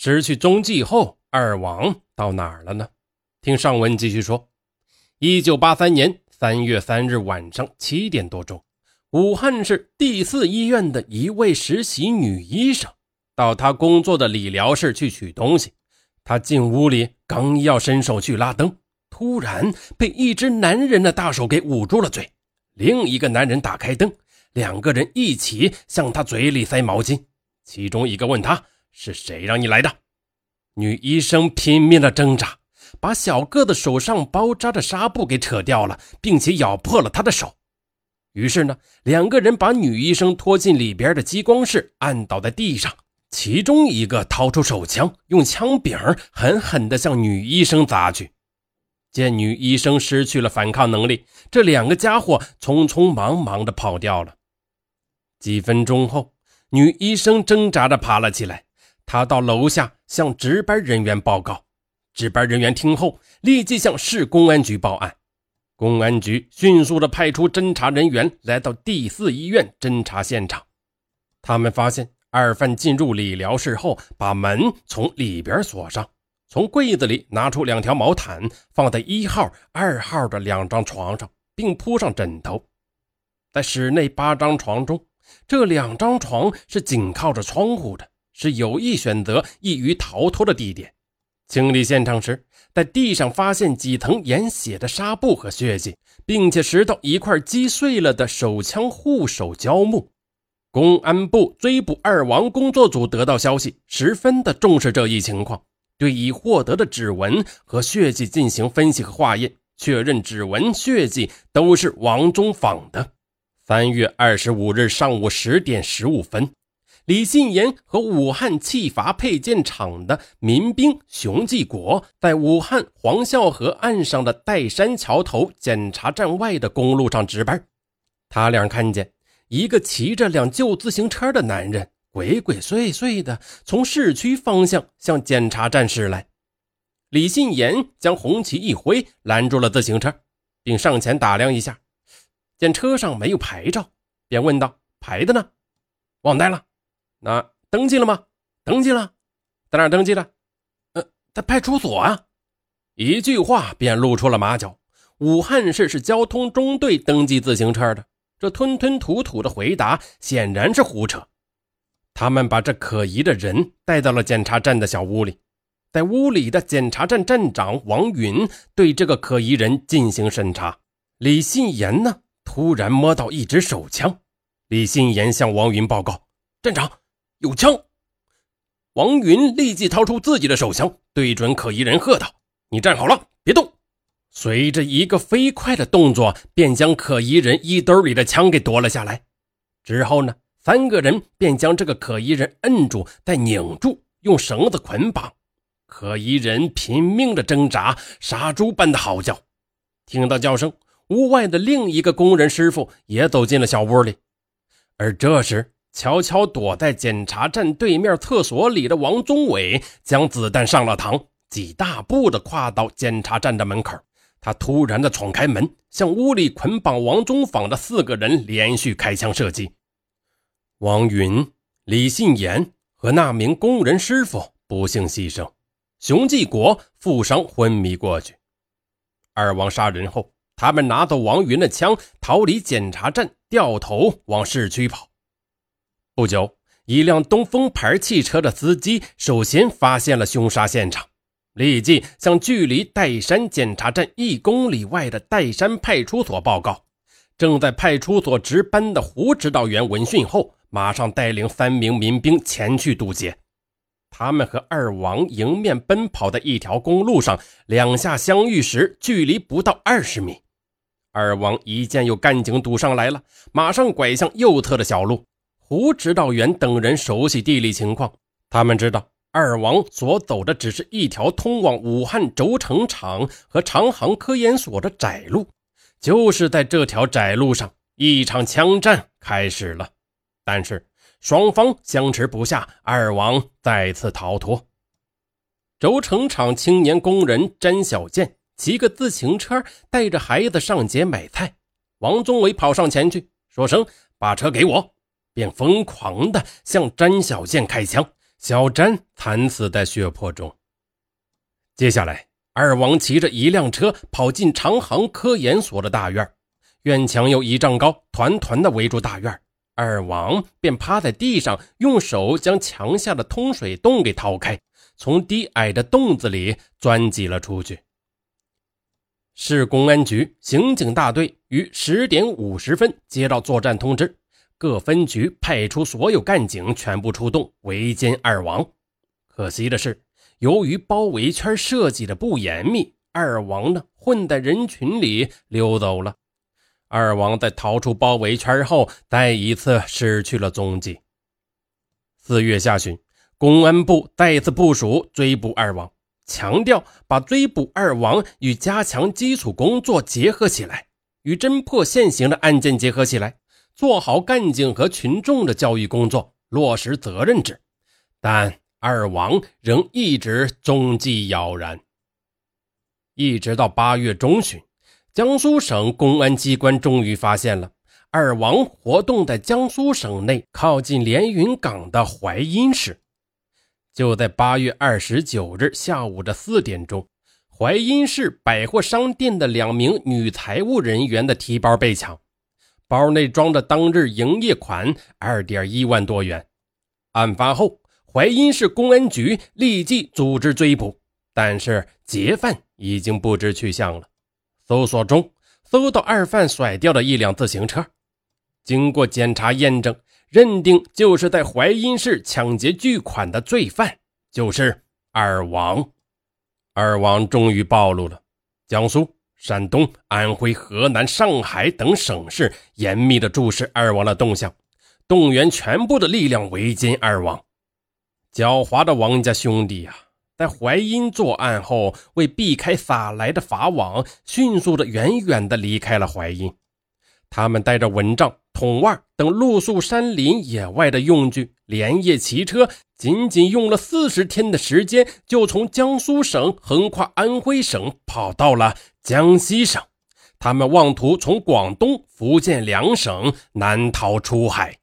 失去踪迹后，二王到哪儿了呢？听上文继续说。一九八三年三月三日晚上七点多钟，武汉市第四医院的一位实习女医生到她工作的理疗室去取东西。她进屋里，刚要伸手去拉灯，突然被一只男人的大手给捂住了嘴。另一个男人打开灯，两个人一起向她嘴里塞毛巾。其中一个问她。是谁让你来的？女医生拼命的挣扎，把小个子手上包扎的纱布给扯掉了，并且咬破了他的手。于是呢，两个人把女医生拖进里边的激光室，按倒在地上。其中一个掏出手枪，用枪柄狠狠地向女医生砸去。见女医生失去了反抗能力，这两个家伙匆匆忙忙地跑掉了。几分钟后，女医生挣扎着爬了起来。他到楼下向值班人员报告，值班人员听后立即向市公安局报案。公安局迅速的派出侦查人员来到第四医院侦查现场。他们发现二犯进入理疗室后，把门从里边锁上，从柜子里拿出两条毛毯，放在一号、二号的两张床上，并铺上枕头。在室内八张床中，这两张床是紧靠着窗户的。是有意选择易于逃脱的地点。清理现场时，在地上发现几层染血的纱布和血迹，并且拾到一块击碎了的手枪护手胶木。公安部追捕二王工作组得到消息，十分的重视这一情况，对已获得的指纹和血迹进行分析和化验，确认指纹、血迹都是王忠仿的。三月二十五日上午十点十五分。李信言和武汉汽阀配件厂的民兵熊继国在武汉黄孝河岸上的岱山桥头检查站外的公路上值班。他俩看见一个骑着辆旧自行车的男人鬼鬼祟祟的从市区方向向检查站驶来。李信言将红旗一挥，拦住了自行车，并上前打量一下，见车上没有牌照，便问道：“牌子呢？忘带了？”那登记了吗？登记了，在哪登记的？呃，在派出所啊。一句话便露出了马脚。武汉市是交通中队登记自行车的，这吞吞吐吐的回答显然是胡扯。他们把这可疑的人带到了检查站的小屋里，在屋里的检查站站长王云对这个可疑人进行审查。李信言呢，突然摸到一支手枪。李信言向王云报告：“站长。”有枪！王云立即掏出自己的手枪，对准可疑人喝道：“你站好了，别动！”随着一个飞快的动作，便将可疑人衣兜里的枪给夺了下来。之后呢，三个人便将这个可疑人摁住，再拧住，用绳子捆绑。可疑人拼命的挣扎，杀猪般的嚎叫。听到叫声，屋外的另一个工人师傅也走进了小屋里，而这时。悄悄躲在检查站对面厕所里的王宗伟，将子弹上了膛，几大步的跨到检查站的门口。他突然的闯开门，向屋里捆绑王宗坊的四个人连续开枪射击。王云、李信言和那名工人师傅不幸牺牲，熊继国负伤昏迷过去。二王杀人后，他们拿走王云的枪，逃离检查站，掉头往市区跑。不久，一辆东风牌汽车的司机首先发现了凶杀现场，立即向距离岱山检查站一公里外的岱山派出所报告。正在派出所值班的胡指导员闻讯后，马上带领三名民兵前去堵截。他们和二王迎面奔跑在一条公路上，两下相遇时距离不到二十米。二王一见有干警堵上来了，马上拐向右侧的小路。胡指导员等人熟悉地理情况，他们知道二王所走的只是一条通往武汉轴承厂和长航科研所的窄路。就是在这条窄路上，一场枪战开始了。但是双方相持不下，二王再次逃脱。轴承厂青年工人詹小建骑个自行车，带着孩子上街买菜。王宗伟跑上前去，说声：“把车给我。”便疯狂地向詹小建开枪，小詹惨死在血泊中。接下来，二王骑着一辆车跑进长航科研所的大院，院墙有一丈高，团团的围住大院。二王便趴在地上，用手将墙下的通水洞给掏开，从低矮的洞子里钻挤了出去。市公安局刑警大队于十点五十分接到作战通知，各分局派出所有干警全部出动围歼二王。可惜的是，由于包围圈设计的不严密，二王呢混在人群里溜走了。二王在逃出包围圈后，再一次失去了踪迹。四月下旬，公安部再次部署追捕二王，强调把追捕二王与加强基础工作结合起来，与侦破现行的案件结合起来，做好干警和群众的教育工作，落实责任制。但二王仍一直踪迹杳然，一直到八月中旬。江苏省公安机关终于发现了二王活动在江苏省内靠近连云港的淮阴市。就在八月二十九日下午的四点钟，淮阴市百货商店的两名女财务人员的提包被抢，包内装着当日营业款二点一万多元。案发后，淮阴市公安局立即组织追捕，但是劫犯已经不知去向了。搜索中搜到二犯甩掉的一辆自行车，经过检查验证，认定就是在淮阴市抢劫巨款的罪犯就是二王。二王终于暴露了，江苏、山东、安徽、河南、上海等省市严密的注视二王的动向，动员全部的力量围歼二王。狡猾的王家兄弟呀！在淮阴作案后，为避开撒来的法网，迅速的远远的离开了淮阴。他们带着蚊帐、桶袜等露宿山林野外的用具，连夜骑车，仅仅用了四十天的时间，就从江苏省横跨安徽省，跑到了江西省。他们妄图从广东、福建两省南逃出海。